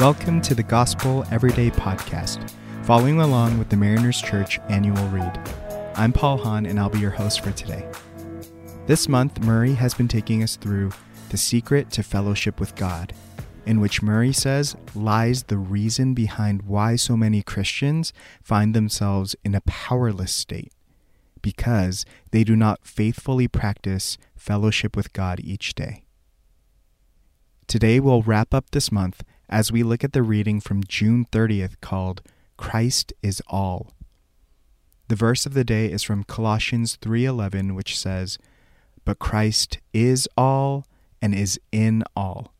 Welcome to the Gospel Everyday Podcast, following along with the Mariners Church annual read. I'm Paul Hahn, and I'll be your host for today. This month, Murray has been taking us through The Secret to Fellowship with God, in which Murray says lies the reason behind why so many Christians find themselves in a powerless state, because they do not faithfully practice fellowship with God each day. Today, we'll wrap up this month as we look at the reading from June 30th called Christ is All. The verse of the day is from Colossians 3:11 which says, "But Christ is all and is in all."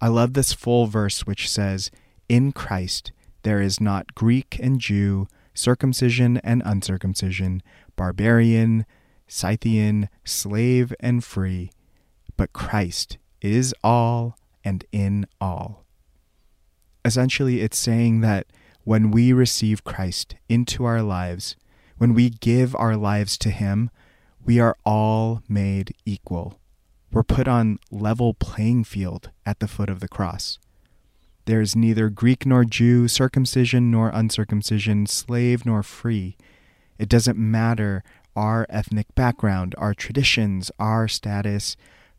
I love this full verse which says, "In Christ there is not Greek and Jew, circumcision and uncircumcision, barbarian, Scythian, slave and free, but Christ is all and in all. Essentially, it's saying that when we receive Christ into our lives, when we give our lives to Him, we are all made equal. We're put on level playing field at the foot of the cross. There is neither Greek nor Jew, circumcision nor uncircumcision, slave nor free. It doesn't matter our ethnic background, our traditions, our status.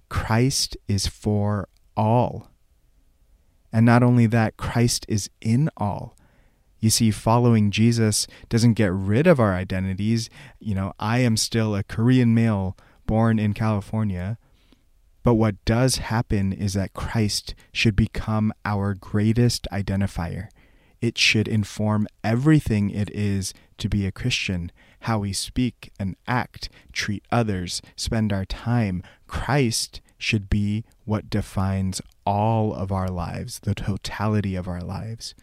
Christ is for all. And not only that, Christ is in all. You see, following Jesus doesn't get rid of our identities. You know, I am still a Korean male born in California. But what does happen is that Christ should become our greatest identifier. It should inform everything it is to be a Christian how we speak and act, treat others, spend our time. Christ should be what defines all of our lives, the totality of our lives.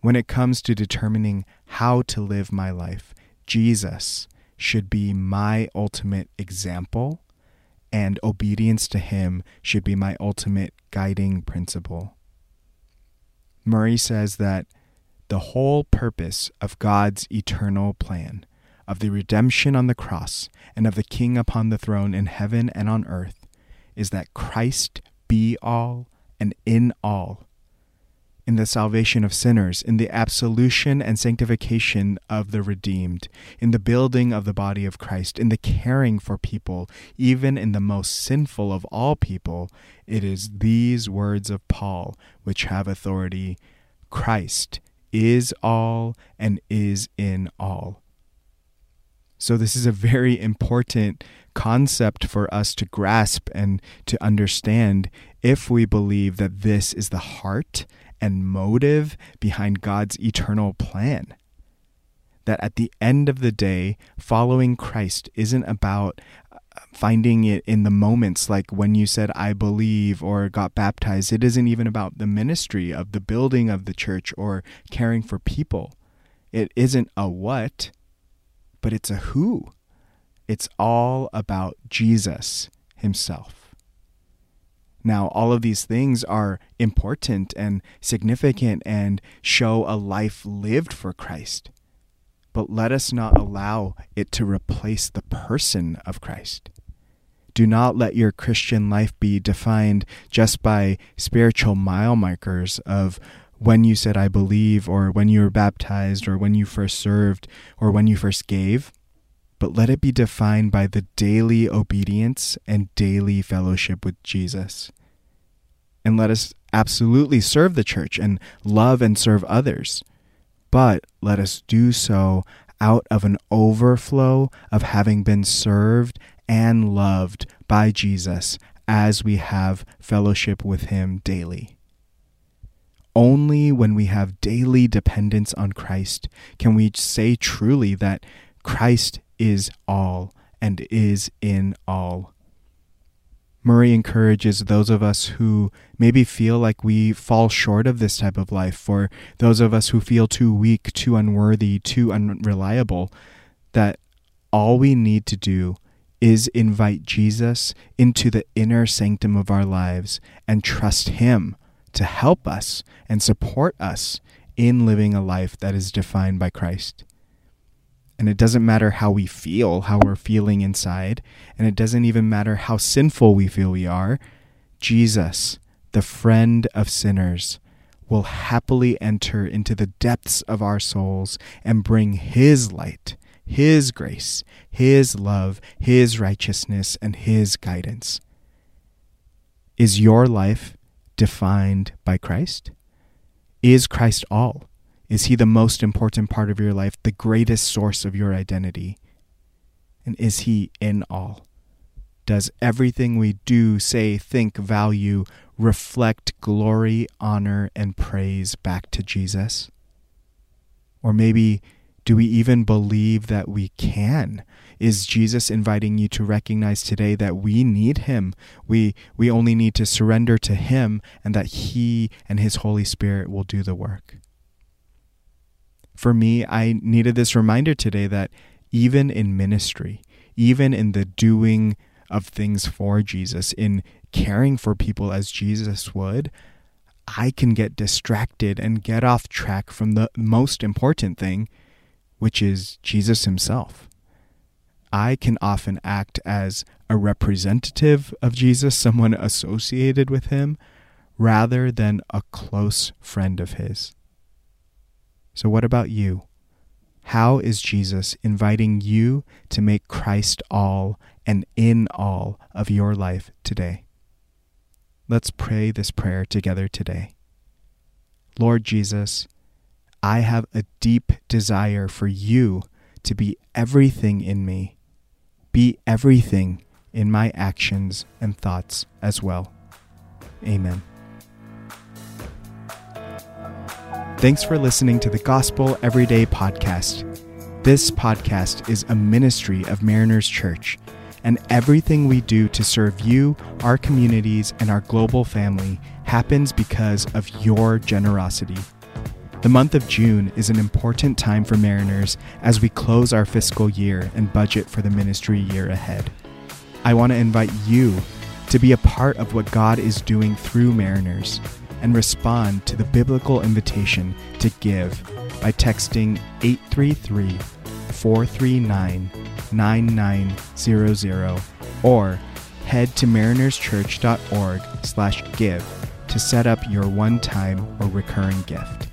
When it comes to determining how to live my life, Jesus should be my ultimate example, and obedience to him should be my ultimate guiding principle. Murray says that the whole purpose of God's eternal plan, of the redemption on the cross, and of the King upon the throne in heaven and on earth, is that Christ be all and in all. In the salvation of sinners, in the absolution and sanctification of the redeemed, in the building of the body of Christ, in the caring for people, even in the most sinful of all people, it is these words of Paul which have authority Christ is all and is in all. So, this is a very important concept for us to grasp and to understand if we believe that this is the heart and motive behind God's eternal plan. That at the end of the day, following Christ isn't about uh, finding it in the moments like when you said I believe or got baptized. It isn't even about the ministry of the building of the church or caring for people. It isn't a what, but it's a who. It's all about Jesus himself. Now, all of these things are important and significant and show a life lived for Christ. But let us not allow it to replace the person of Christ. Do not let your Christian life be defined just by spiritual mile markers of when you said, I believe, or when you were baptized, or when you first served, or when you first gave, but let it be defined by the daily obedience and daily fellowship with Jesus. And let us absolutely serve the church and love and serve others, but let us do so out of an overflow of having been served and loved by Jesus as we have fellowship with Him daily. Only when we have daily dependence on Christ can we say truly that Christ is all and is in all. Murray encourages those of us who maybe feel like we fall short of this type of life, for those of us who feel too weak, too unworthy, too unreliable, that all we need to do is invite Jesus into the inner sanctum of our lives and trust Him to help us and support us in living a life that is defined by Christ. And it doesn't matter how we feel, how we're feeling inside, and it doesn't even matter how sinful we feel we are. Jesus, the friend of sinners, will happily enter into the depths of our souls and bring His light, His grace, His love, His righteousness, and His guidance. Is your life defined by Christ? Is Christ all? Is He the most important part of your life, the greatest source of your identity? And is He in all? Does everything we do, say, think, value, reflect glory, honor, and praise back to Jesus? Or maybe do we even believe that we can? Is Jesus inviting you to recognize today that we need him? We we only need to surrender to him and that he and his Holy Spirit will do the work. For me, I needed this reminder today that even in ministry, even in the doing of things for Jesus, in caring for people as Jesus would, I can get distracted and get off track from the most important thing, which is Jesus himself. I can often act as a representative of Jesus, someone associated with him, rather than a close friend of his. So, what about you? How is Jesus inviting you to make Christ all and in all of your life today? Let's pray this prayer together today. Lord Jesus, I have a deep desire for you to be everything in me, be everything in my actions and thoughts as well. Amen. Thanks for listening to the Gospel Everyday podcast. This podcast is a ministry of Mariners Church and everything we do to serve you, our communities, and our global family happens because of your generosity. The month of June is an important time for Mariners as we close our fiscal year and budget for the ministry year ahead. I want to invite you to be a part of what God is doing through Mariners and respond to the biblical invitation to give by texting 833 439 9900 or head to marinerschurch.org slash give to set up your one-time or recurring gift.